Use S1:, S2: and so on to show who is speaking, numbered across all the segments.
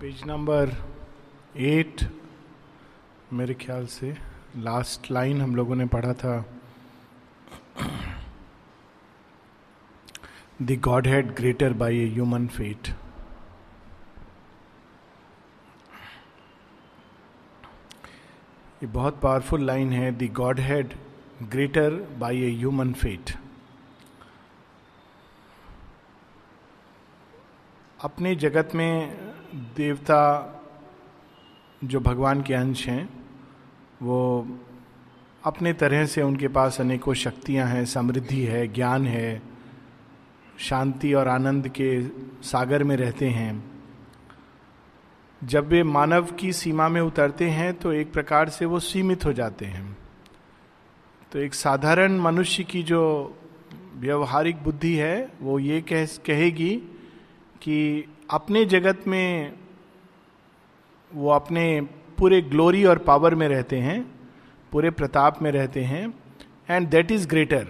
S1: Page number eight, मेरे ख्याल से लास्ट लाइन हम लोगों ने पढ़ा था। The godhead greater by a human fate ये बहुत पावरफुल लाइन है। The godhead greater by a human fate अपने जगत में देवता जो भगवान के अंश हैं, वो अपने तरह से उनके पास अनेकों शक्तियाँ हैं, समृद्धि है, ज्ञान है, शांति और आनंद के सागर में रहते हैं। जब वे मानव की सीमा में उतरते हैं तो एक प्रकार से वो सीमित हो जाते हैं। तो एक साधारण मनुष्य की जो व्यवहारिक बुद्धि है, वो ये कह, कहेगी कि अपने जगत में वो अपने पूरे ग्लोरी और पावर में रहते हैं, पूरे प्रताप में रहते हैं एंड दैट इज़ ग्रेटर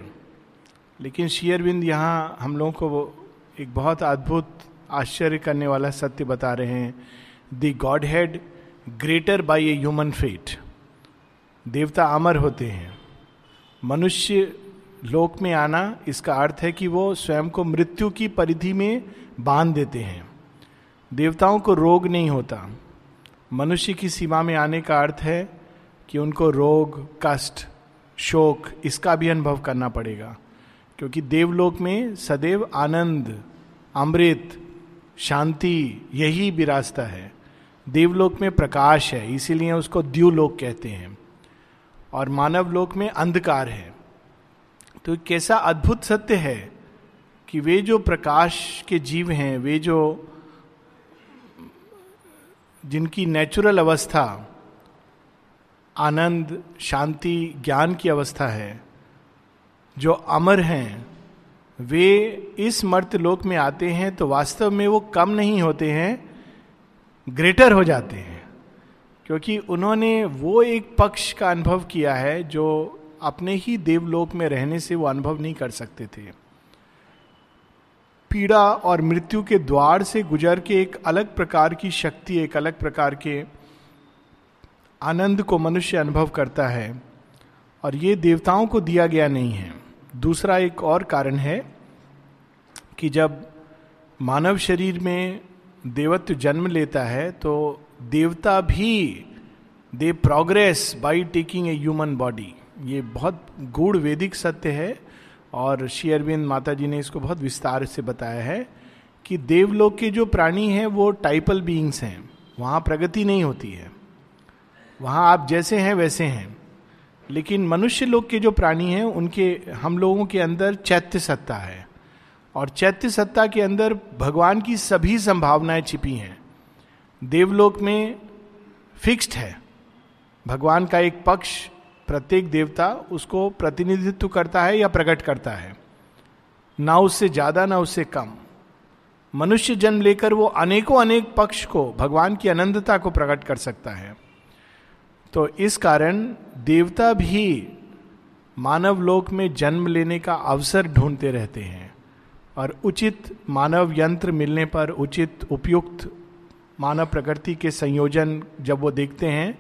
S1: लेकिन शेयरविंद यहाँ हम लोगों को वो एक बहुत अद्भुत, आश्चर्य करने वाला सत्य बता रहे हैं। The godhead greater by a human fate देवता अमर होते हैं। मनुष्य लोक में आना इसका अर्थ है कि वो स्वयं को मृत्यु की परिधि में बाँध देते हैं। देवताओं को रोग नहीं होता। मनुष्य की सीमा में आने का अर्थ है कि उनको रोग, कष्ट, शोक, इसका भी अनुभव करना पड़ेगा। क्योंकि देवलोक में सदैव आनंद, अमृत, शांति, यही विरासता है। देवलोक में प्रकाश है, इसीलिए उसको द्यूलोक कहते हैं। और मानव लोक में अंधकार है। तो कैसा अद्भुत सत्य है कि वे जो प्रकाश के जीव हैं, वे जो जिनकी नेचुरल अवस्था, आनंद, शांति, ज्ञान की अवस्था है, जो अमर हैं, वे इस मर्त लोक में आते हैं तो वास्तव में वो कम नहीं होते हैं ग्रेटर हो जाते हैं। क्योंकि उन्होंने वो एक पक्ष का अनुभव किया है जो अपने ही देवलोक में रहने से वो अनुभव नहीं कर सकते थे। पीड़ा और मृत्यु के द्वार से गुजर के एक अलग प्रकार की शक्ति, एक अलग प्रकार के आनंद को मनुष्य अनुभव करता है और ये देवताओं को दिया गया नहीं है। दूसरा एक और कारण है कि जब मानव शरीर में देवत्व जन्म लेता है तो देवता भी they progress by taking a human body ये बहुत गूढ़ वैदिक सत्य है। और श्री अरविंद माता जी ने इसको बहुत विस्तार से बताया है कि देवलोक के जो प्राणी हैं, वो टाइपल बीइंग्स हैं। वहाँ प्रगति नहीं होती है। वहाँ आप जैसे हैं, वैसे हैं। लेकिन मनुष्य लोग के जो प्राणी हैं, उनके, हम लोगों के अंदर चैत्य सत्ता है। और चैत्य सत्ता के अंदर भगवान की सभी संभावनाएँ छिपी हैं। देवलोक में फिक्स्ड है। भगवान का एक पक्ष प्रत्येक देवता उसको प्रतिनिधित्व करता है या प्रकट करता है। ना उससे ज़्यादा, ना उससे कम। मनुष्य जन्म लेकर वो अनेकों, अनेक पक्ष को, भगवान की अनंतता को प्रकट कर सकता है। तो इस कारण देवता भी मानव लोक में जन्म लेने का अवसर ढूंढते रहते हैं और उचित मानव यंत्र मिलने पर उचित उपयुक्त मानव प्रकृति के संयोजन जब वो देखते हैं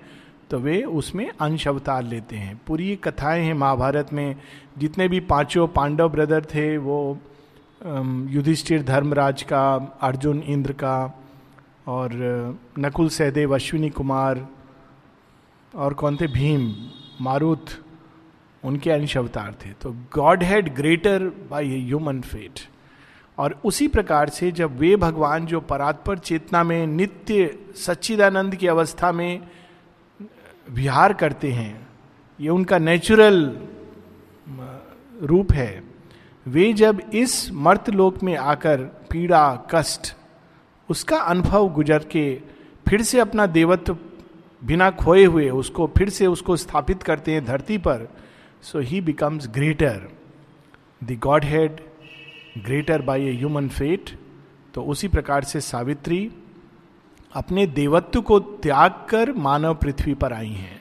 S1: तो वे उसमें अंश अवतार लेते हैं। पूरी कथाएँ हैं महाभारत में। जितने भी पाँचों पांडव ब्रदर थे, वो युधिष्ठिर धर्मराज का, अर्जुन इंद्र का, और नकुल सहदेव, अश्विनी कुमार, और कौन थे? भीम, मारुत, उनके अंश अवतार थे। तो godhead greater by human fate और उसी प्रकार से जब वे भगवान जो परात्पर चेतना में, नित्य सच्चिदानंद की अवस्था में विहार करते हैं, ये उनका नेचुरल रूप है। वे जब इस मर्त लोक में आकर पीड़ा, कष्ट, उसका अनुभव गुजर के फिर से अपना देवत्व बिना खोए हुए उसको फिर से उसको स्थापित करते हैं धरती पर so he becomes greater the godhead greater by a human fate तो उसी प्रकार से सावित्री अपने देवत्व को त्याग कर मानव पृथ्वी पर आई हैं।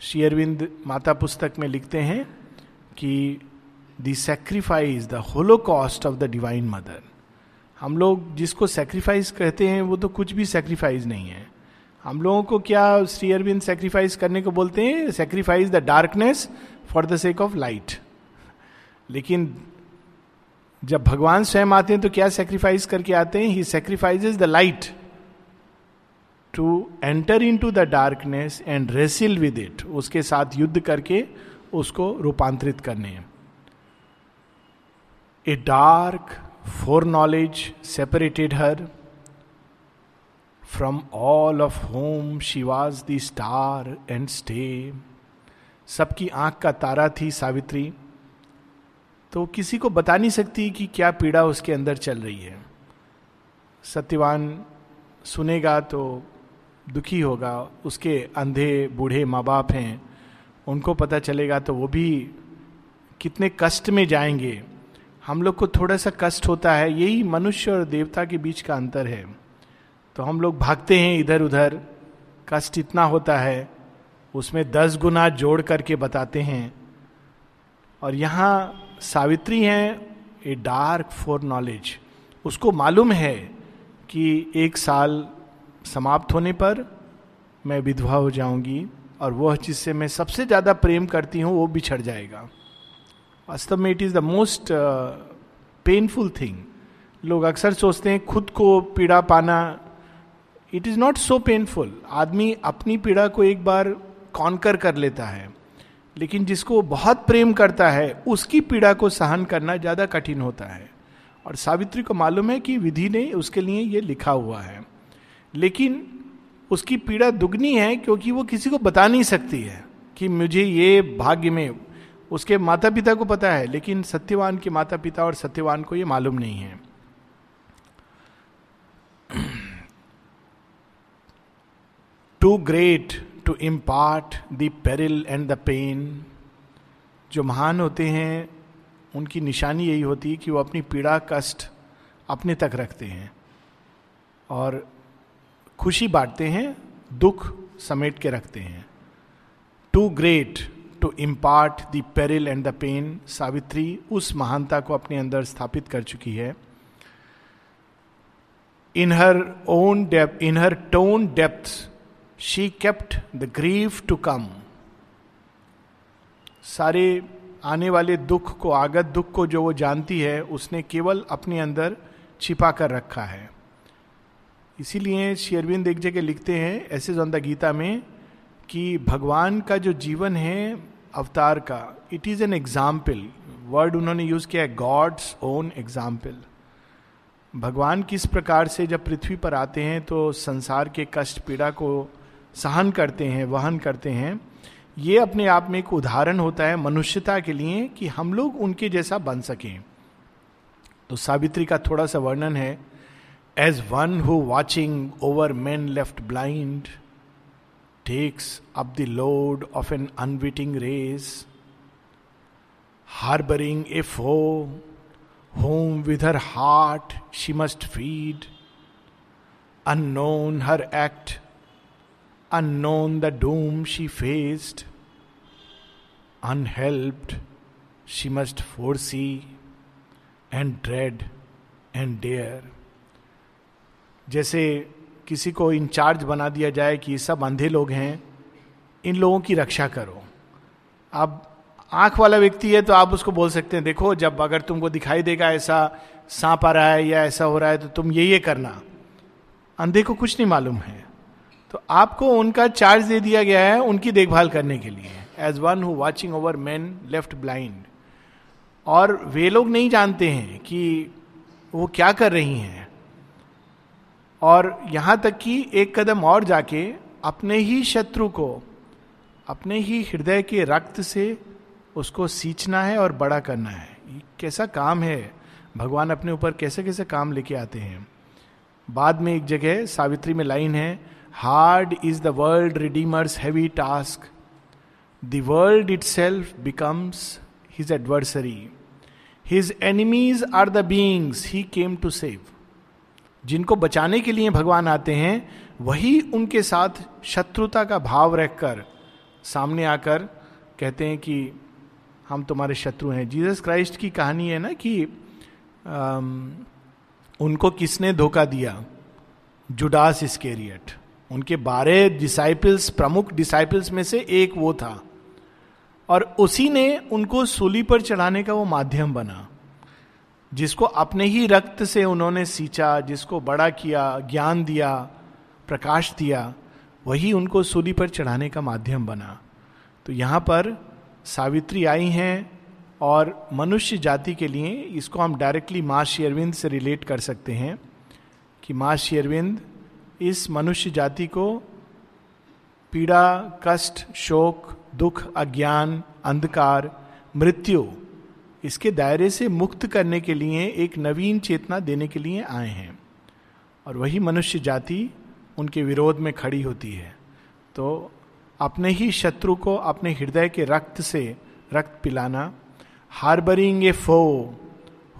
S1: श्री अरविंद माता पुस्तक में लिखते हैं कि the sacrifice the holocaust of the divine mother हम लोग जिसको सेक्रीफाइस कहते हैं, वो तो कुछ भी सेक्रीफाइस नहीं है। हम लोगों को क्या श्री अरविंद सेक्रीफाइस करने को बोलते हैं? Sacrifice the darkness for the sake of light लेकिन जब भगवान स्वयं आते हैं तो क्या सेक्रीफाइस करके आते हैं? He sacrifice the light to enter into the darkness and wrestle with it उसके साथ युद्ध करके उसको रूपांतरित करने a dark foreknowledge separated her from all of whom she was the star and stay सबकी आँख का तारा थी सावित्री। तो किसी को बता नहीं सकती कि क्या पीड़ा उसके अंदर चल रही है। सत्यवान सुनेगा तो दुखी होगा, उसके अंधे बूढ़े माँ बाप हैं, उनको पता चलेगा तो वो भी कितने कष्ट में जाएँगे। हम लोग को थोड़ा सा कष्ट होता है, यही मनुष्य और देवता के बीच का अंतर है। तो हम लोग भागते हैं इधर उधर कष्ट इतना होता है, उसमें दस गुना जोड़ करके बताते हैं। और यहाँ सावित्री हैं, ए डार्क फॉर नॉलेज। उसको मालूम है कि एक साल समाप्त होने पर मैं विधवा हो जाऊँगी और वह जिससे मैं सबसे ज़्यादा प्रेम करती हूँ, वो बिछड़ जाएगा। वास्तव में it is the most painful thing लोग अक्सर सोचते हैं, खुद को पीड़ा पाना it is not so painful आदमी अपनी पीड़ा को एक बार कॉन्कर कर लेता है, लेकिन जिसको बहुत प्रेम करता है, उसकी पीड़ा को सहन करना ज़्यादा कठिन होता है। और सावित्री को मालूम है कि विधि ने उसके लिए ये लिखा हुआ है। लेकिन उसकी पीड़ा दुगनी है क्योंकि वो किसी को बता नहीं सकती है कि मुझे ये भाग्य में, उसके माता पिता को पता है, लेकिन सत्यवान के माता पिता और सत्यवान को ये मालूम नहीं है। Too great to impart the peril and the pain जो महान होते हैं, उनकी निशानी यही होती है कि वो अपनी पीड़ा, कष्ट अपने तक रखते हैं। और खुशी बांटते हैं, दुख समेट के रखते हैं। Too great to impart the peril and the pain Savitri उस महानता को अपने अंदर स्थापित कर चुकी है। In her own depth in her own depth she kept the grief to come सारे आने वाले दुख को, आगत दुख को जो वो जानती है, उसने केवल अपने अंदर छिपा कर रखा है। इसीलिए शेरविंद एक जगह लिखते हैं ऐसे ऑन द गीता में कि भगवान का जो जीवन है अवतार का it is an example word उन्होंने यूज़ किया है गॉड्स ओन एग्ज़ाम्पल भगवान किस प्रकार से जब पृथ्वी पर आते हैं तो संसार के कष्ट, पीड़ा को सहन करते हैं, वहन करते हैं। ये अपने आप में एक उदाहरण होता है मनुष्यता के लिए कि हम लोग उनके जैसा बन सकें। तो सावित्री का थोड़ा सा वर्णन है As one who watching over men left blind takes up the load of an unwitting race, harboring a foe whom with her heart she must feed, unknown her act, unknown the doom she faced, unhelped she must foresee and dread and dare. जैसे किसी को in charge बना दिया जाए कि ये सब अंधे लोग हैं, इन लोगों की रक्षा करो। अब आँख वाला व्यक्ति है तो आप उसको बोल सकते हैं, देखो, जब अगर तुमको दिखाई देगा ऐसा सांप आ रहा है या ऐसा हो रहा है तो तुम ये ये करना। अंधे को कुछ नहीं मालूम है। तो आपको उनका चार्ज दे दिया गया है उनकी देखभाल करने के लिए as one who watching over man left blind और वे लोग नहीं जानते हैं कि वो क्या कर रही हैं। और यहाँ तक कि एक कदम और जाके अपने ही शत्रु को, अपने ही हृदय के रक्त से उसको सींचना है और बड़ा करना है। कैसा काम है? भगवान अपने ऊपर कैसे कैसे काम लेके आते हैं? बाद में एक जगह सावित्री में लाइन है hard is the world redeemer's heavy task the world itself becomes his adversary his enemies are the beings he came to save जिनको बचाने के लिए भगवान आते हैं, वही उनके साथ शत्रुता का भाव रखकर सामने आकर कहते हैं कि हम तुम्हारे शत्रु हैं। जीसस क्राइस्ट की कहानी है ना कि उनको किसने धोखा दिया? जुडास स्केरियट उनके बारह डिसाइपल्स प्रमुख डिसाइपल्स में से एक वो था। और उसी ने उनको सूली पर चढ़ाने का वो माध्यम बना। जिसको अपने ही रक्त से उन्होंने सींचा, जिसको बड़ा किया, ज्ञान दिया, प्रकाश दिया, वही उनको सूली पर चढ़ाने का माध्यम बना। तो यहाँ पर सावित्री आई हैं और मनुष्य जाति के लिए इसको हम डायरेक्टली माँ शेरविंद से रिलेट कर सकते हैं कि माँ शेरविंद इस मनुष्य जाति को पीड़ा, कष्ट, शोक, दुख, अज्ञान, अंधकार, मृत्यु इसके दायरे से मुक्त करने के लिए एक नवीन चेतना देने के लिए आए हैं। और वही मनुष्य जाति उनके विरोध में खड़ी होती है। तो अपने ही शत्रु को अपने हृदय के रक्त से रक्त पिलाना, harbouring a foe,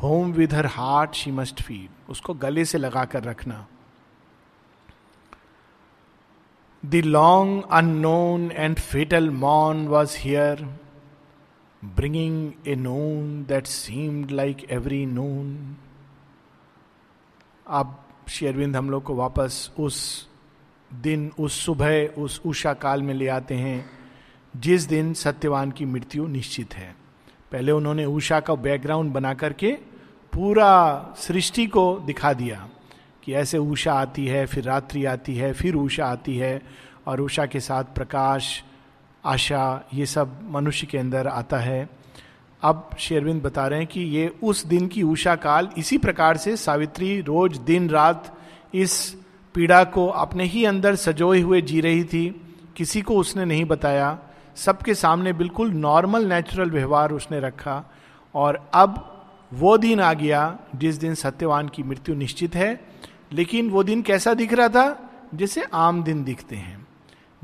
S1: whom with her heart she must feed उसको गले से लगाकर रखना। The long unknown and fatal मॉन was here bringing a noon that seemed like every noon अब शेरविंद हम लोग को वापस उस दिन, उस सुबह, उस उषा काल में ले आते हैं, जिस दिन सत्यवान की मृत्यु निश्चित है। पहले उन्होंने उषा का बैकग्राउंड बना करके पूरा सृष्टि को दिखा दिया कि ऐसे उषा आती है, फिर रात्रि आती है, फिर उषा आती है, और उषा के साथ प्रकाश आशा, ये सब मनुष्य के अंदर आता है। अब शेरविंद बता रहे हैं कि ये उस दिन की उषा काल इसी प्रकार से सावित्री रोज दिन रात इस पीड़ा को अपने ही अंदर सजोए हुए जी रही थी। किसी को उसने नहीं बताया। सबके सामने बिल्कुल नॉर्मल, नेचुरल व्यवहार उसने रखा। और अब वो दिन आ गया जिस दिन सत्यवान की मृत्यु निश्चित है। लेकिन वो दिन कैसा दिख रहा था? जैसे आम दिन दिखते हैं।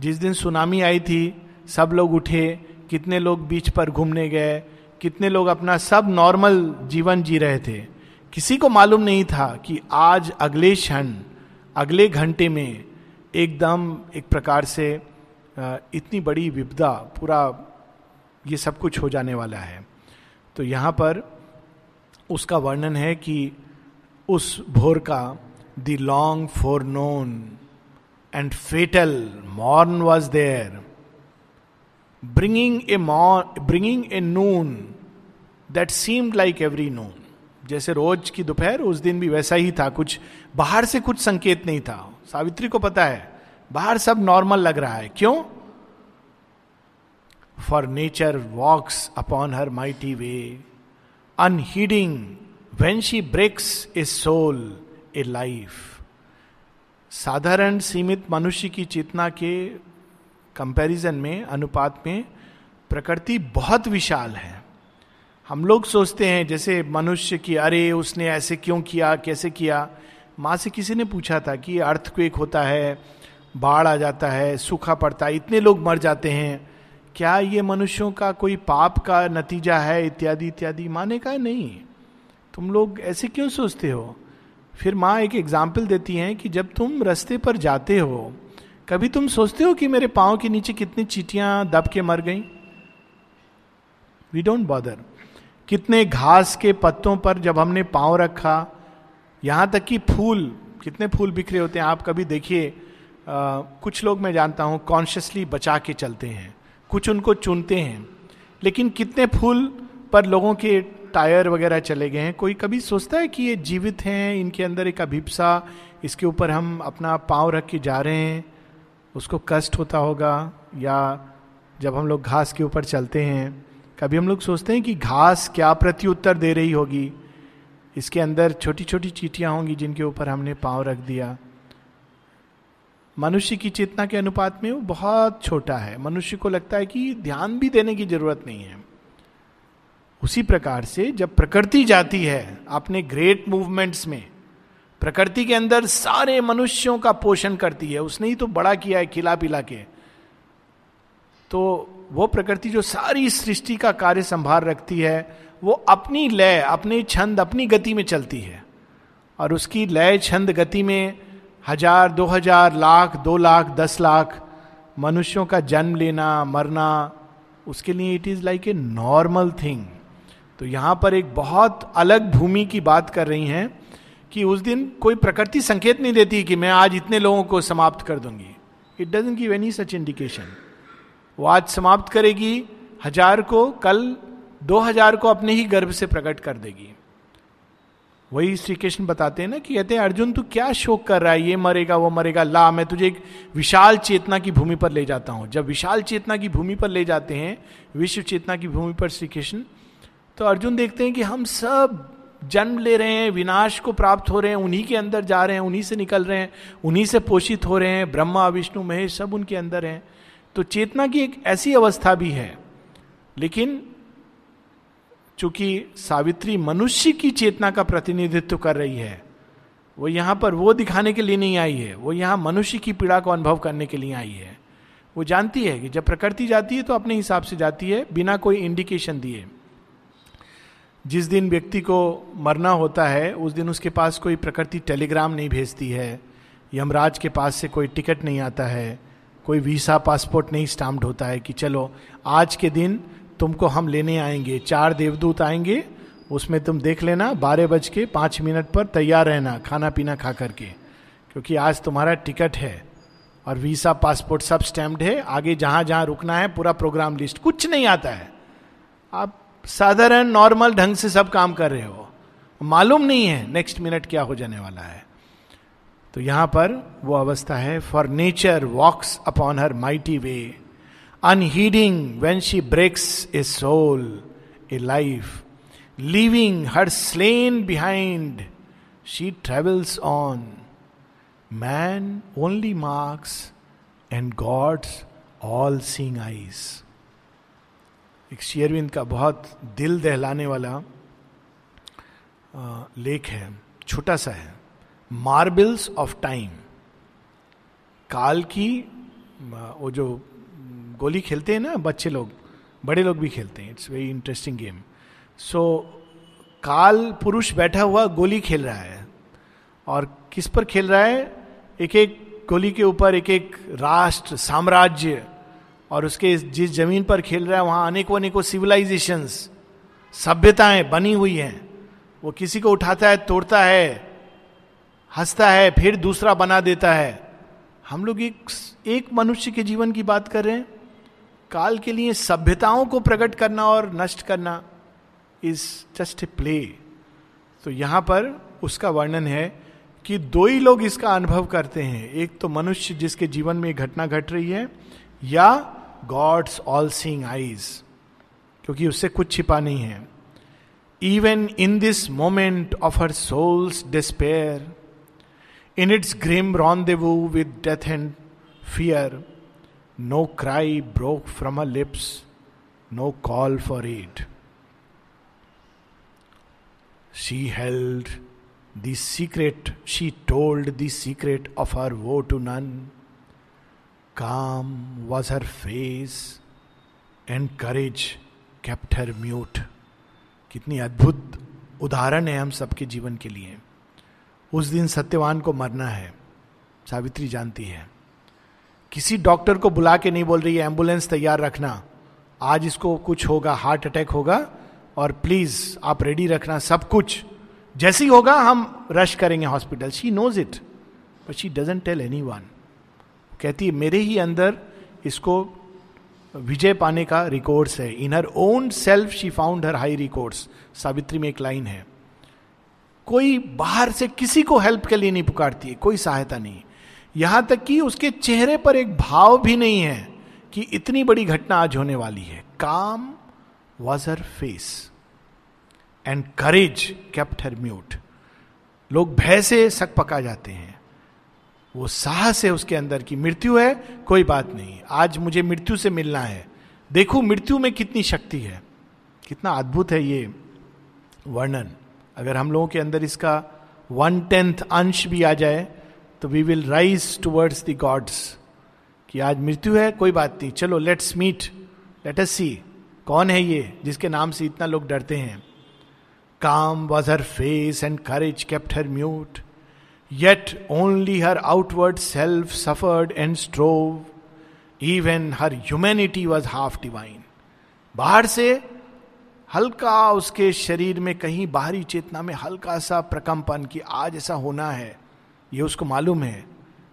S1: जिस दिन सुनामी आई थी सब लोग उठे, कितने लोग बीच पर घूमने गए, कितने लोग अपना सब नॉर्मल जीवन जी रहे थे। किसी को मालूम नहीं था कि आज अगले क्षण, अगले घंटे में एकदम एक प्रकार से इतनी बड़ी विपदा, पूरा ये सब कुछ हो जाने वाला है। तो यहाँ पर उसका वर्णन है कि उस भोर का the long foreknown and fatal morn was there. Bringing a morn bringing a noon that seemed like every noon जैसे रोज की दोपहर, उस दिन भी वैसा ही था। कुछ बाहर से कुछ संकेत नहीं था। सावित्री को पता है, बाहर सब नॉर्मल लग रहा है। क्यों? For nature walks upon her mighty way unheeding when she breaks a soul a life साधारण सीमित मनुष्य की चेतना के कंपैरिजन में, अनुपात में, प्रकृति बहुत विशाल है। हम लोग सोचते हैं, जैसे मनुष्य की, अरे, उसने ऐसे क्यों किया, कैसे किया? माँ से किसी ने पूछा था कि अर्थ को एक होता है, बाढ़ आ जाता है, सूखा पड़ता है, इतने लोग मर जाते हैं। क्या ये मनुष्यों का कोई पाप का नतीजा है? इत्यादि इत्यादि। माने का नहीं। तुम लोग ऐसे क्यों सोचते हो? फिर माँ एक एग्ज़ाम्पल देती हैं कि जब तुम रास्ते पर जाते हो कभी तुम सोचते हो कि मेरे पाँव के नीचे कितनी चीटियाँ दब के मर गई? वी डोंट बॉदर कितने घास के पत्तों पर जब हमने पाँव रखा, यहाँ तक कि फूल, कितने फूल बिखरे होते हैं, आप कभी देखिए कुछ लोग मैं जानता हूँ कॉन्शियसली बचा के चलते हैं, कुछ उनको चुनते हैं, लेकिन कितने फूल पर लोगों के टायर वगैरह चले गए हैं, कोई कभी सोचता है कि ये जीवित हैं, इनके अंदर एक अभिप्सा, इसके ऊपर हम अपना पाँव रख के जा रहे हैं? उसको कष्ट होता होगा या जब हम लोग घास के ऊपर चलते हैं, कभी हम लोग सोचते हैं कि घास क्या प्रत्युत्तर दे रही होगी। इसके अंदर छोटी छोटी चीटियाँ होंगी जिनके ऊपर हमने पाँव रख दिया। मनुष्य की चेतना के अनुपात में वो बहुत छोटा है। मनुष्य को लगता है कि ध्यान भी देने की ज़रूरत नहीं है। उसी प्रकार से जब प्रकृति जाती है अपने ग्रेट मूवमेंट्स में प्रकृति के अंदर सारे मनुष्यों का पोषण करती है। उसने ही तो बड़ा किया है, खिला पिला के। तो वो प्रकृति जो सारी सृष्टि का कार्य संभाल रखती है, वो अपनी लय, अपने छंद, अपनी गति में चलती है। और उसकी लय, छंद, गति में हज़ार, दो हज़ार, लाख, दो लाख, दस लाख मनुष्यों का जन्म लेना, मरना, उसके लिए it is like a normal thing तो यहाँ पर एक बहुत अलग भूमि की बात कर रही हैं। कि उस दिन कोई प्रकृति संकेत नहीं देती कि मैं आज इतने लोगों को समाप्त कर दूँगी। It doesn't give any such indication वो आज समाप्त करेगी, हज़ार को, कल दो हज़ार को अपने ही गर्भ से प्रकट कर देगी। वही श्री कृष्ण बताते हैं ना कि कहते हैं, अर्जुन, तू क्या शोक कर रहा है? ये मरेगा, वो मरेगा। ला, मैं तुझे एक विशाल चेतना की भूमि पर ले जाता हूँ। जब विशाल चेतना की भूमि पर ले जाते हैं, विश्व चेतना की भूमि पर श्री कृष्ण तो अर्जुन देखते हैं कि हम सब जन्म ले रहे हैं, विनाश को प्राप्त हो रहे हैं, उन्हीं के अंदर जा रहे हैं, उन्हीं से निकल रहे हैं, उन्हीं से पोषित हो रहे हैं, ब्रह्मा, विष्णु, महेश, सब उनके अंदर हैं। तो चेतना की एक ऐसी अवस्था भी है। लेकिन चूँकि सावित्री मनुष्य की चेतना का प्रतिनिधित्व कर रही है, वो यहाँ पर वो दिखाने के लिए नहीं आई है, वो यहाँ मनुष्य की पीड़ा को अनुभव करने के लिए आई है। वो जानती है कि जब प्रकृति जाती है तो अपने हिसाब से जाती है, बिना कोई इंडिकेशन दिए। जिस दिन व्यक्ति को मरना होता है, उस दिन उसके पास कोई प्रकृति टेलीग्राम नहीं भेजती है। यमराज के पास से कोई टिकट नहीं आता है। कोई वीसा पासपोर्ट नहीं स्टाम्प्ड होता है कि चलो, आज के दिन तुमको हम लेने आएँगे। चार देवदूत आएँगे, उसमें तुम देख लेना, बारह बज के पाँच मिनट पर तैयार रहना, खाना पीना खा करके। क्योंकि आज तुम्हारा टिकट है और वीसा पासपोर्ट सब स्टैम्प्ड है। आगे जहाँ जहाँ रुकना है, पूरा प्रोग्राम लिस्ट। कुछ नहीं आता है। आप साधारण नॉर्मल ढंग से सब काम कर रहे हो। मालूम नहीं है नेक्स्ट मिनट क्या हो जाने वाला है। तो यहाँ पर वो अवस्था है for nature walks upon her mighty way unheeding when she breaks a soul a life living her slain behind she travels on man only marks and God's all seeing eyes एक शेयरविंद का बहुत दिल दहलाने वाला लेख है, छोटा सा है। Marbles of time. काल की वो जो गोली खेलते हैं ना, बच्चे लोग, बड़े लोग भी खेलते हैं it's very interesting game so काल पुरुष बैठा हुआ गोली खेल रहा है, और किस पर खेल रहा है? एक एक गोली के ऊपर एक एक राष्ट्र, साम्राज्य और उसके जिस ज़मीन पर खेल रहा है, वहाँ अनेकों अनेकों सिविलाइजेशन सभ्यताएँ बनी हुई हैं। वो किसी को उठाता है, तोड़ता है, हंसता है, फिर दूसरा बना देता है। हम लोग एक एक मनुष्य के जीवन की बात कर रहे हैं। काल के लिए सभ्यताओं को प्रकट करना और नष्ट करना इज़ जस्ट ए प्ले तो यहाँ पर उसका वर्णन है कि दो ही लोग इसका अनुभव करते हैं। एक तो मनुष्य जिसके जीवन में घटना घट रही है, या गॉड्स ऑल सींग आईज क्योंकि उससे कुछ छिपा नहीं है। Even in this moment of her soul's despair in its grim Daewoo with death and fear no cry broke from a lips no call for it she held the secret she told the secret of her woe to none calm was her face and courage kept her mute कितनी अद्भुत उदाहरण है हम सबके जीवन के लिए। उस दिन सत्यवान को मरना है, सावित्री जानती है। किसी डॉक्टर को बुला के नहीं बोल रही है, एंबुलेंस तैयार रखना। आज इसको कुछ होगा, हार्ट अटैक होगा, और प्लीज़ आप रेडी रखना सब कुछ। जैसे होगा, हम रश करेंगे hospital she knows it but she doesn't tell anyone कहती है, मेरे ही अंदर इसको विजय पाने का रिकॉर्ड्स है। In her own self she found her high records Savitri में एक लाइन है। कोई बाहर से किसी को हेल्प के लिए नहीं पुकारती है, कोई सहायता नहीं। यहाँ तक कि उसके चेहरे पर एक भाव भी नहीं है कि इतनी बड़ी घटना आज होने वाली है। Calm was her face and courage kept her mute लोग भय से सक पका जाते हैं। वो साहस है उसके अंदर की मृत्यु है, कोई बात नहीं। आज मुझे मृत्यु से मिलना है। देखो, मृत्यु में कितनी शक्ति है। कितना अद्भुत है ये वर्णन। अगर हम लोगों के अंदर इसका वन टेंथ अंश भी आ जाए तो we will rise towards the gods कि आज मृत्यु है, कोई बात नहीं। चलो let's meet let us see कौन है ये जिसके नाम से इतना लोग डरते हैं? Calm was her face and courage kept her mute Yet only her outward self suffered and strove. Even her humanity was half divine. बाहर से हल्का उसके शरीर में कहीं बाहरी चेतना में हल्का सा प्रकंपन कि आज ऐसा होना है, ये उसको मालूम है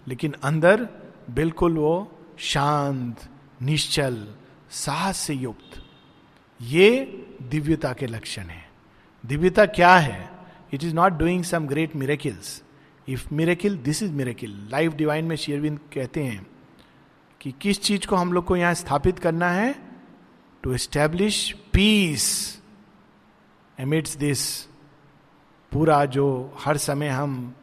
S1: लेकिन अंदर बिल्कुल वो शांत, निश्चल साहस से युक्त ये दिव्यता के लक्षण है दिव्यता क्या है it is not doing some great miracles if miracle this is miracle life divine में शेरविंद कहते हैं कि किस चीज़ को हम लोग को यहाँ स्थापित करना है? To establish peace amidst this पूरा जो हर समय हम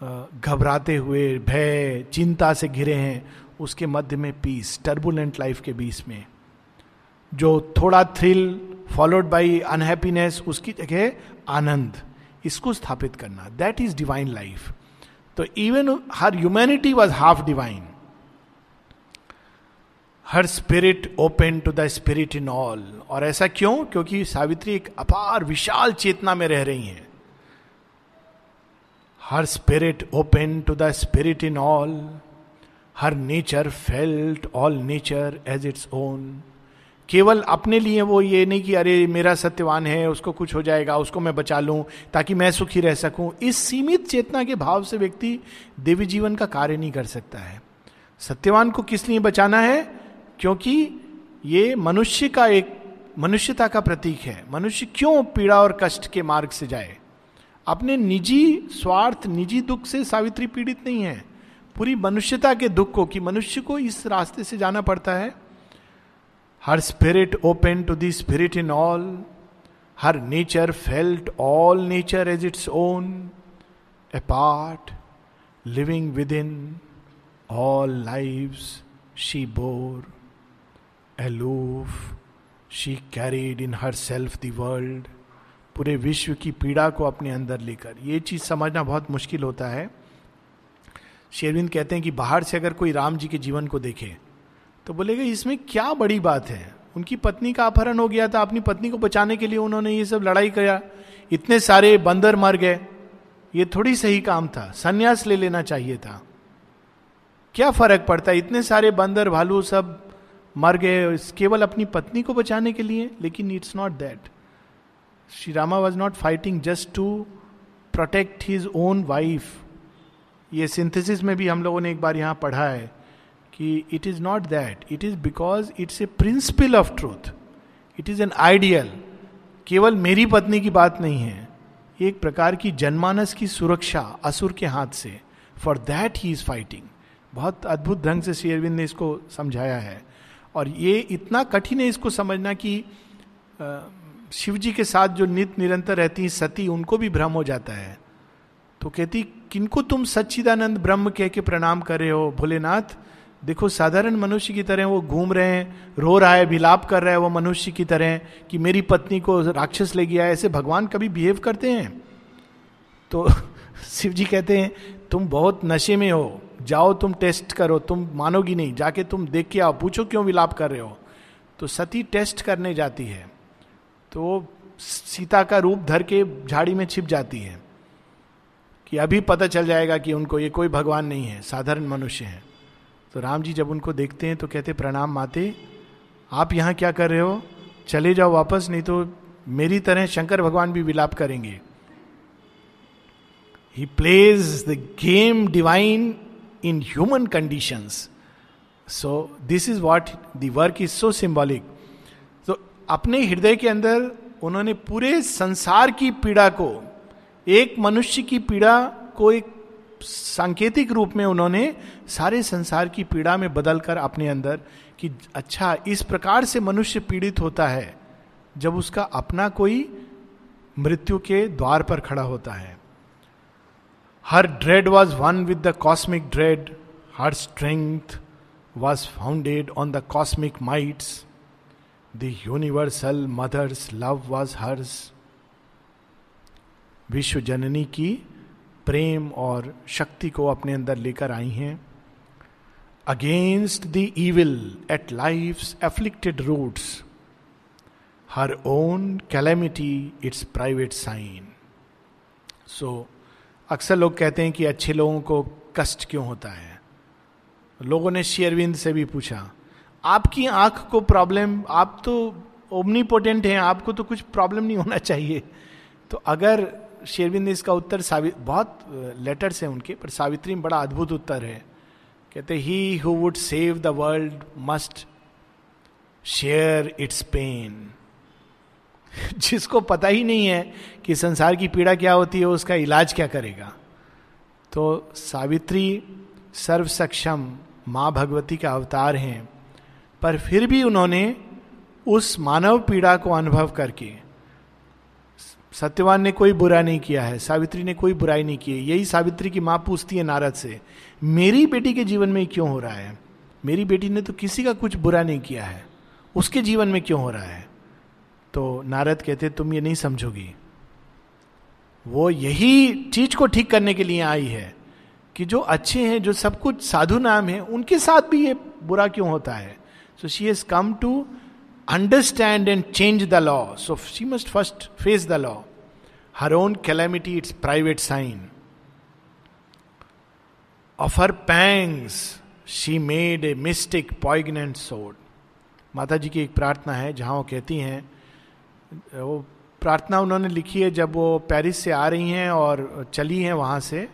S1: घबराते हुए, भय, चिंता से घिरे हैं, उसके मध्य में पीस टर्बुलेंट लाइफ के बीच में। जो थोड़ा थ्रिल फॉलोड बाई अनहैप्पीनेस उसकी जगह आनंद, इसको स्थापित करना। दैट इज़ डिवाइन लाइफ तो even her humanity was half divine her spirit open to the spirit in all और ऐसा क्यों? क्योंकि सावित्री एक अपार विशाल चेतना में रह रही हैं। Her spirit open to the spirit in all her nature felt all nature as its own केवल अपने लिए वो ये नहीं कि अरे मेरा सत्यवान है, उसको कुछ हो जाएगा, उसको मैं बचा लूँ, ताकि मैं सुखी रह सकूँ। इस सीमित चेतना के भाव से व्यक्ति देवी जीवन का कार्य नहीं कर सकता है। सत्यवान को किस लिए बचाना है? क्योंकि ये मनुष्य का एक, मनुष्यता का प्रतीक है। मनुष्य क्यों पीड़ा और कष्ट के मार्ग से जाए? अपने निजी स्वार्थ, निजी दुख से सावित्री पीड़ित नहीं है। पूरी मनुष्यता के दुख को कि मनुष्य को इस रास्ते से जाना पड़ता है। Her spirit open to the spirit in all her nature felt all nature as its own apart living within all live she bore aloof, she carried in herself the world पूरे विश्व की पीड़ा को अपने अंदर लेकर। ये चीज़ समझना बहुत मुश्किल होता है। शेरविंद कहते हैं कि बाहर से अगर कोई राम जी के जीवन को देखे तो बोलेगा, इसमें क्या बड़ी बात है? उनकी पत्नी का अपहरण हो गया था, अपनी पत्नी को बचाने के लिए उन्होंने ये सब लड़ाई किया इतने सारे बंदर मर गए। ये थोड़ी सही काम था, संन्यास ले लेना चाहिए था। क्या फ़र्क पड़ता? है इतने सारे बंदर, भालू सब मर गए केवल अपनी पत्नी को बचाने के लिए? लेकिन it's not that Shri Rama was not fighting just to protect his own wife ये सिंथेसिस में भी हम लोगों ने एक बार यहाँ पढ़ा है। कि it is not that it is because it's a principle of truth it is an ideal केवल मेरी पत्नी की बात नहीं है। एक प्रकार की जनमानस की सुरक्षा असुर के हाथ से। For that he is fighting बहुत अद्भुत ढंग से श्री अरविंद ने इसको समझाया है। और ये इतना कठिन है इसको समझना कि शिव जी के साथ जो नित्य निरंतर रहती हैं सती, उनको भी भ्रम हो जाता है। तो कहती, किनको तुम सच्चिदानंद ब्रह्म कह के प्रणाम कर रहे हो, भोलेनाथ? देखो, साधारण मनुष्य की तरह वो घूम रहे हैं, रो रहा है, विलाप कर रहा है वो मनुष्य की तरह कि मेरी पत्नी को राक्षस ले गया, ऐसे भगवान कभी बिहेव करते हैं? तो शिव जी कहते हैं, तुम बहुत नशे में हो, जाओ तुम टेस्ट करो, तुम मानोगी नहीं, जाके तुम देख के आओ, पूछो क्यों विलाप कर रहे हो? तो सती टेस्ट करने जाती है तो सीता का रूप धर के झाड़ी में छिप जाती है, कि अभी पता चल जाएगा कि उनको ये कोई भगवान नहीं है, साधारण मनुष्य है। तो राम जी जब उनको देखते हैं तो कहते प्रणाम माते, आप यहाँ क्या कर रहे हो? चले जाओ वापस, नहीं तो मेरी तरह शंकर भगवान भी विलाप करेंगे. He plays the game divine in human conditions so this is what the work is so symbolic तो अपने हृदय के अंदर उन्होंने पूरे संसार की पीड़ा को, एक मनुष्य की पीड़ा को एक सांकेतिक रूप में उन्होंने सारे संसार की पीड़ा में बदलकर अपने अंदर कि अच्छा इस प्रकार से मनुष्य पीड़ित होता है जब उसका अपना कोई मृत्यु के द्वार पर खड़ा होता है। Her dread was one with the cosmic dread her strength was founded on the cosmic mights the universal mother's love was hers विश्व जननी की प्रेम और शक्ति को अपने अंदर लेकर आई हैं। Against the evil at life afflicted roots her own calamity its private sign so अक्सर लोग कहते हैं कि अच्छे लोगों को कष्ट क्यों होता है? लोगों ने शेयरविंद से भी पूछा, आपकी आँख को प्रॉब्लम आप तो ओमनीपोटेंट हैं, आपको तो कुछ प्रॉब्लम नहीं होना चाहिए। तो अगर शेरविंद ने इसका उत्तर बहुत लेटर्स हैं उनके, पर सावित्री में बड़ा अद्भुत उत्तर है। कहते he who would save the world must share its pain जिसको पता ही नहीं है कि संसार की पीड़ा क्या होती है, उसका इलाज क्या करेगा। तो सावित्री सर्व सक्षम माँ भगवती का अवतार हैं, पर फिर भी उन्होंने उस मानव पीड़ा को अनुभव करके सत्यवान ने कोई बुरा नहीं किया है, सावित्री ने कोई बुराई नहीं की है। यही सावित्री की माँ पूछती है नारद से, मेरी बेटी के जीवन में क्यों हो रहा है? मेरी बेटी ने तो किसी का कुछ बुरा नहीं किया है। उसके जीवन में क्यों हो रहा है? तो नारद कहते, तुम ये नहीं समझोगी। वो यही चीज़ को ठीक करने के लिए आई है कि जो अच्छे हैं, जो सब कुछ साधु नाम है, उनके साथ भी ये बुरा क्यों होता है? So she has come to understand and change the law so she must first face the law her own calamity its private sign of her pangs she made a mystic poignant सोड माता जी की एक प्रार्थना है, जहाँ वो कहती हैं, वो प्रार्थना उन्होंने लिखी है जब वो पेरिस से आ रही हैं और चली हैं वहाँ से,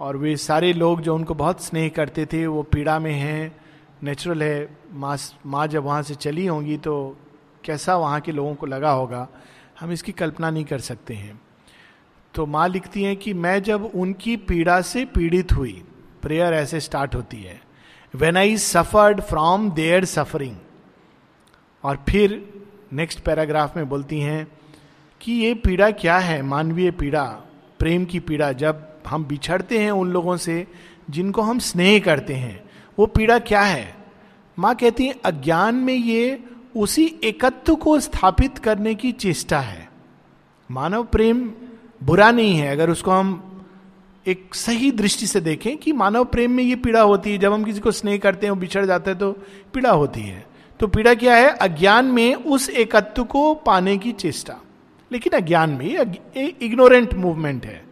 S1: और वे सारे लोग जो उनको बहुत स्नेह करते थे, वो पीड़ा में हैं नेचुरल है, माँ माँ जब वहाँ से चली होंगी तो कैसा वहाँ के लोगों को लगा होगा, हम इसकी कल्पना नहीं कर सकते हैं। तो माँ लिखती हैं कि मैं जब उनकी पीड़ा से पीड़ित हुई, प्रेयर ऐसे स्टार्ट होती है when I suffered from their suffering और फिर नेक्स्ट पैराग्राफ में बोलती हैं कि ये पीड़ा क्या है, मानवीय पीड़ा, प्रेम की पीड़ा, जब हम बिछड़ते हैं उन लोगों से जिनको हम स्नेह करते हैं वो पीड़ा क्या है? माँ कहती है, अज्ञान में ये उसी एकत्व को स्थापित करने की चेष्टा है। मानव प्रेम बुरा नहीं है। अगर उसको हम एक सही दृष्टि से देखें कि मानव प्रेम में ये पीड़ा होती है, जब हम किसी को स्नेह करते हैं बिछड़ जाते हैं तो पीड़ा होती है। तो पीड़ा क्या है? अज्ञान में उस एकत्व को पाने की चेष्टा। लेकिन अज्ञान में इग्नोरेंट मूवमेंट है।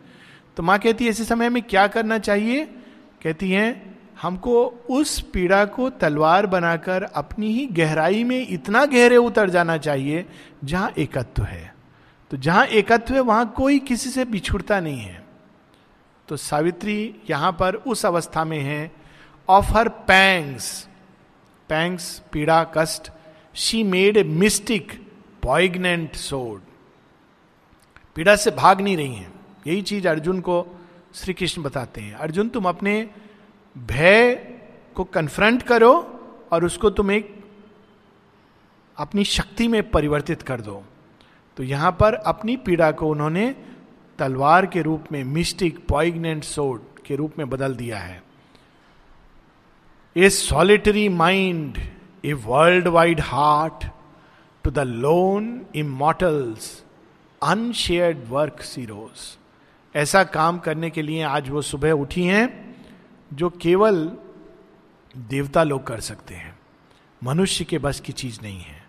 S1: तो माँ कहती है, ऐसे समय में क्या करना चाहिए? कहती हैं हमको उस पीड़ा को तलवार बनाकर अपनी ही गहराई में इतना गहरे उतर जाना चाहिए जहाँ एकत्व है। तो जहाँ एकत्व है, वहाँ कोई किसी से बिछुड़ता नहीं है। तो सावित्री यहाँ पर उस अवस्था में है। ऑफ़ हर पैंग्स पैंग्स पीड़ा, कष्ट she made a mystic poignant सोड पीड़ा से भाग नहीं रही है। यही चीज़ अर्जुन को श्री कृष्ण बताते हैं। अर्जुन, तुम अपने भय को कन्फ्रंट करो और उसको तुम एक अपनी शक्ति में परिवर्तित कर दो। तो यहाँ पर अपनी पीड़ा को उन्होंने तलवार के रूप में मिस्टिक पॉइगनेंट सोड के रूप में बदल दिया है। A solitary mind a world wide heart to the lone immortals unshared work she rose ऐसा काम करने के लिए आज वो सुबह उठी हैं। जो केवल देवता लोग कर सकते हैं। मनुष्य के बस की चीज़ नहीं है।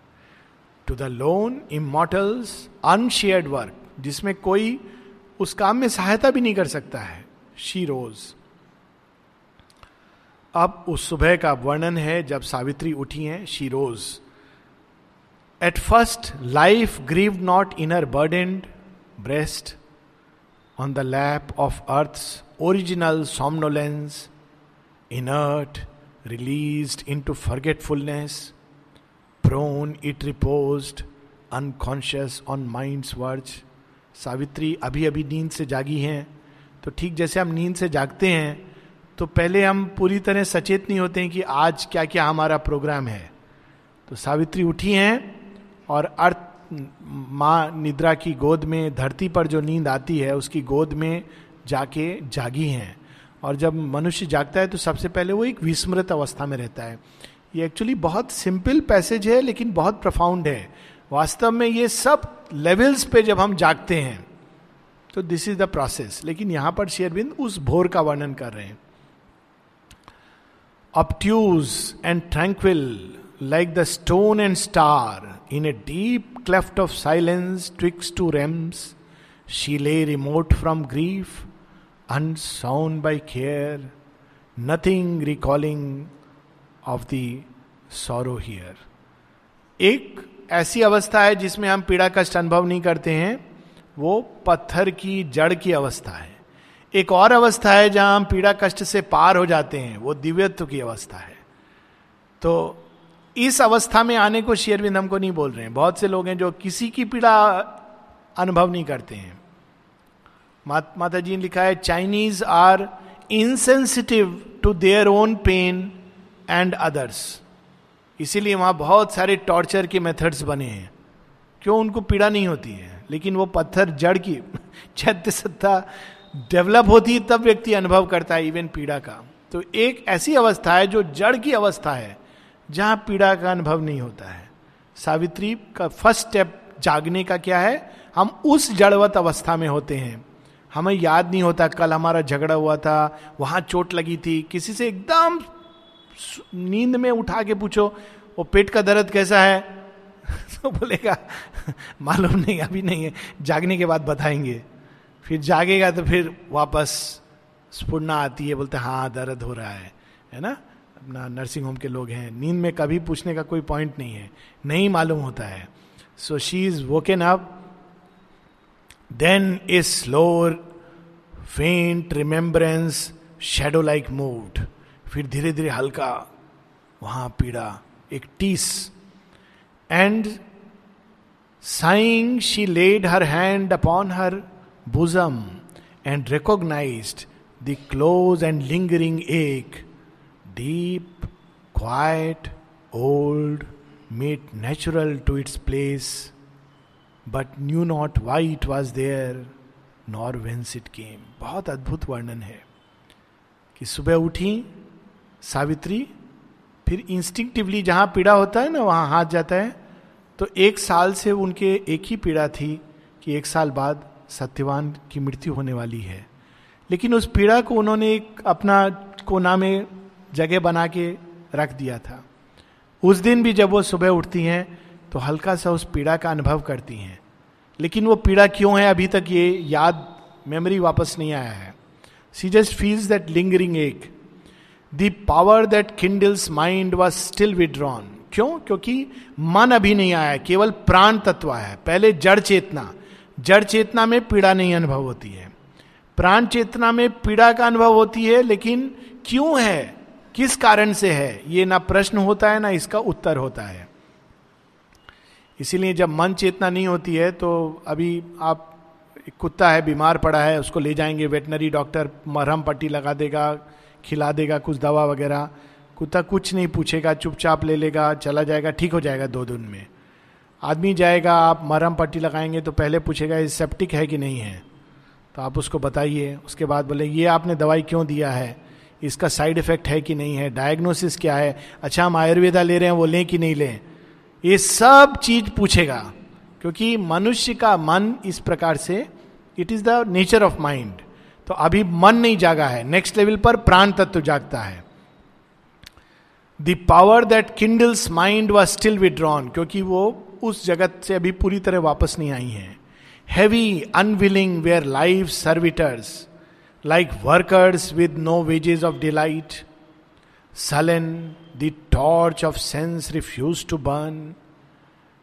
S1: To the lone immortals unshared work जिसमें कोई उस काम में सहायता भी नहीं कर सकता है। शी रोज अब उस सुबह का वर्णन है, जब सावित्री उठी हैं she rose at first life grieve not in her burdened breast on the lap of earth original somnolence release into forgetfulness prone it repose unconscious on mind's words Savitri अभी अभी नींद से जागी हैं। तो ठीक जैसे हम नींद से जागते हैं तो पहले हम पूरी तरह सचेत नहीं होते हैं कि आज क्या क्या हमारा प्रोग्राम है। तो सावित्री उठी हैं और अर्थ, माँ निद्रा की गोद में, धरती पर जो नींद आती है, उसकी गोद में जाके जागी हैं। और जब मनुष्य जागता है तो सबसे पहले वो एक विस्मृत अवस्था में रहता है। ये एक्चुअली बहुत सिंपल पैसेज है लेकिन बहुत प्रफाउंड है। वास्तव में ये सब लेवल्स पे जब हम जागते हैं तो दिस इज़ द प्रोसेस लेकिन यहाँ पर शेयरबिंद उस भोर का वर्णन कर रहे हैं। Obtuse and tranquil, like the stone and star, in a deep cleft of silence twixt two realms, she lay remote from grief, unsound by care, nothing recalling of the sorrow here. एक ऐसी अवस्था है जिसमें हम पीड़ा कष्ट अनुभव नहीं करते हैं वो पत्थर की जड़ की अवस्था है। एक और अवस्था है जहाँ हम पीड़ा कष्ट से पार हो जाते हैं वो दिव्यत्व की अवस्था है। तो इस अवस्था में आने को शेयरविंद हमको नहीं बोल रहे हैं। बहुत से लोग हैं जो किसी की पीड़ा अनुभव नहीं करते हैं। माता जी ने लिखा है Chinese are insensitive to their own pain and others इसीलिए वहाँ बहुत सारे टॉर्चर के मेथड्स बने हैं। क्यों? उनको पीड़ा नहीं होती है। लेकिन वो पत्थर जड़ की चैत्य सत्ता डेवलप होती है, तब व्यक्ति अनुभव करता है इवन पीड़ा का। तो एक ऐसी अवस्था है जो जड़ की अवस्था है, जहाँ पीड़ा का अनुभव नहीं होता है। सावित्री का फ़र्स्ट स्टेप जागने का क्या है? हम उस जड़वत अवस्था में होते हैं। हमें याद नहीं होता, कल हमारा झगड़ा हुआ था, वहाँ चोट लगी थी, किसी से एकदम नींद में उठा के पूछो, वो पेट का दर्द कैसा है? तो बोलेगा, मालूम नहीं, अभी नहीं है, जागने के बाद बताएँगे। फिर जागेगा तो फिर वापस स्फुरना आती है, बोलते हाँ दर्द हो रहा है। है ना? अपना नर्सिंग होम के लोग हैं, नींद में कभी पूछने का कोई पॉइंट नहीं है, नहीं मालूम होता है। So she is woken up then is slower faint remembrance shadow like moved फिर धीरे धीरे हल्का वहाँ पीड़ा एक टीस and sighing she laid her hand upon her bosom and recognized the close and lingering ache, deep, quiet, old, made natural to its place, but knew not why it was there nor whence it came. बहुत अद्भुत वर्णन है कि सुबह उठी, सावित्री, फिर instinctively जहाँ पीड़ा होता है ना, वहाँ हाथ जाता है तो एक साल से उनके एक ही पीड़ा थी कि एक साल बाद सत्यवान की मृत्यु होने वाली है लेकिन उस पीड़ा को उन्होंने एक अपना कोना में जगह बना के रख दिया था उस दिन भी जब वो सुबह उठती हैं तो हल्का सा उस पीड़ा का अनुभव करती हैं। लेकिन वो पीड़ा क्यों है? अभी तक ये याद मेमोरी वापस नहीं आया है। She just feels that lingering ache the power that kindles mind was still withdrawn क्यों? क्योंकि मन अभी नहीं आया, केवल प्राण तत्व है। पहले जड़ चेतना। जड़ चेतना में पीड़ा नहीं अनुभव होती है। प्राण चेतना में पीड़ा का अनुभव होती है, लेकिन क्यों है? किस कारण से है? ये ना प्रश्न होता है, ना इसका उत्तर होता है। इसीलिए जब मन चेतना नहीं होती है तो अभी आप कुत्ता है, बीमार पड़ा है, उसको ले जाएँगे वेटनरी डॉक्टर, मरहम पट्टी लगा देगा, खिला देगा, कुछ दवा वगैरह। कुत्ता कुछ नहीं पूछेगा, चुपचाप ले लेगा, चला जाएगा, ठीक हो जाएगा दो दिन में। आदमी जाएगा, आप मरहम पट्टी लगाएँगे तो पहले पूछेगा, ये सेप्टिक है कि नहीं है? तो आप उसको बताइए, उसके बाद बोले, ये आपने दवाई क्यों दिया है? इसका साइड इफ़ेक्ट है कि नहीं है? डायग्नोसिस क्या है? अच्छा हम आयुर्वेदा ले रहे हैं, वो लें कि नहीं लें? ये सब चीज़ पूछेगा, क्योंकि मनुष्य का मन इस प्रकार से it is the nature of mind तो अभी मन नहीं जागा है नेक्स्ट लेवल पर प्राण तत्व जागता है। The power that kindles mind was still withdrawn क्योंकि वो उस जगत से अभी पूरी तरह वापस नहीं आई है। Heavy unwilling were life servitors like workers with no wages of delight sullen the torch of sense refuse to burn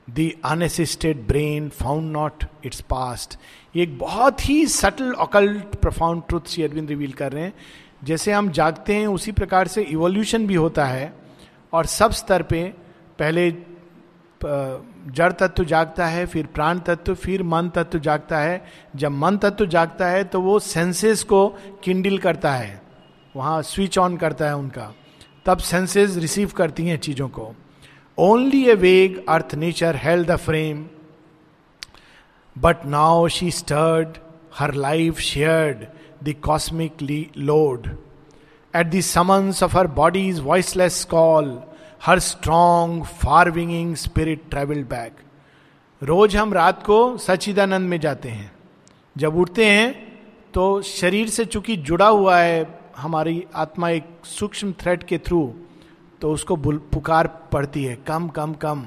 S1: the unassisted brain found not its past ये एक बहुत ही subtle occult profound truth Shri Aurobindo reveal कर रहे हैं। जैसे हम जागते हैं, उसी प्रकार से इवोल्यूशन भी होता है और सब स्तर पे पहले जड़ तत्व जागता है, फिर प्राण तत्व, फिर मन तत्व जागता है। जब मन तत्व जागता है तो वो सेंसेस को किंडल करता है। वहाँ स्विच ऑन करता है उनका। तब सेंसेस रिसीव करती हैं चीज़ों को। Only a vague earth nature held the frame but now she stirred her life shared the cosmic load at the summons of her body's voiceless call her strong far winging spirit travel back रोज हम रात को सचिदानंद में जाते हैं। जब उठते हैं तो शरीर से चूँकि जुड़ा हुआ है हमारी आत्मा एक सूक्ष्म थ्रेड के थ्रू तो उसको पुकार पड़ती है। कम कम कम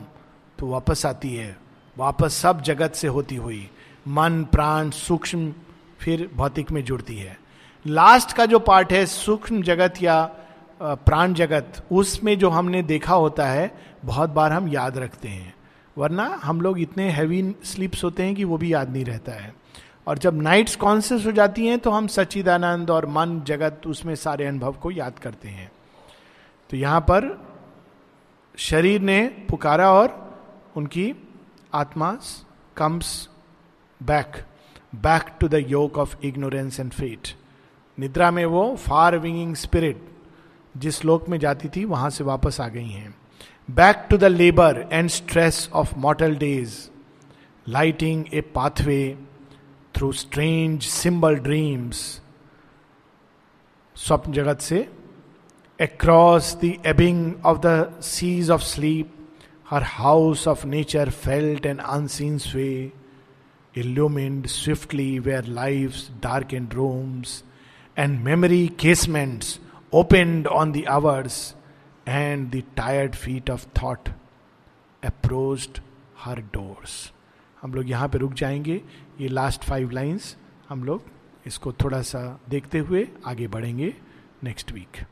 S1: तो वापस आती है। वापस सब जगत से होती हुई। मन, प्राण, सूक्ष्म फिर भौतिक में जुड़ती है। लास्ट का जो पार्ट है, सूक्ष्म जगत या प्राण जगत, उसमें जो हमने देखा होता है, बहुत बार हम याद रखते हैं। वरना हम लोग इतने हैवी स्लीप्स होते हैं कि वो भी याद नहीं रहता है। और जब नाइट्स कॉन्सियस हो जाती हैं तो हम सच्चिदानंद और मन जगत उसमें सारे अनुभव को याद करते हैं। तो यहाँ पर शरीर ने पुकारा और उनकी आत्मा comes back back to the yoke of ignorance and fate निद्रा में वो फार विंगिंग स्पिरिट जिस लोक में जाती थी, वहाँ से वापस आ गई हैं। Back to the labour and stress of mortal days lighting a pathway through strange symbol dreams स्वप्न जगत से across the ebbing of the seas of sleep her house of nature felt and unseen sway illumined swiftly were life dark and rooms and memory casements opened on the hours and the tired feet of thought approach her doors हम लोग यहाँ पे रुक जाएँगे। ये last five lines हम लोग इसको थोड़ा सा देखते हुए आगे बढ़ेंगे नेक्स्ट वीक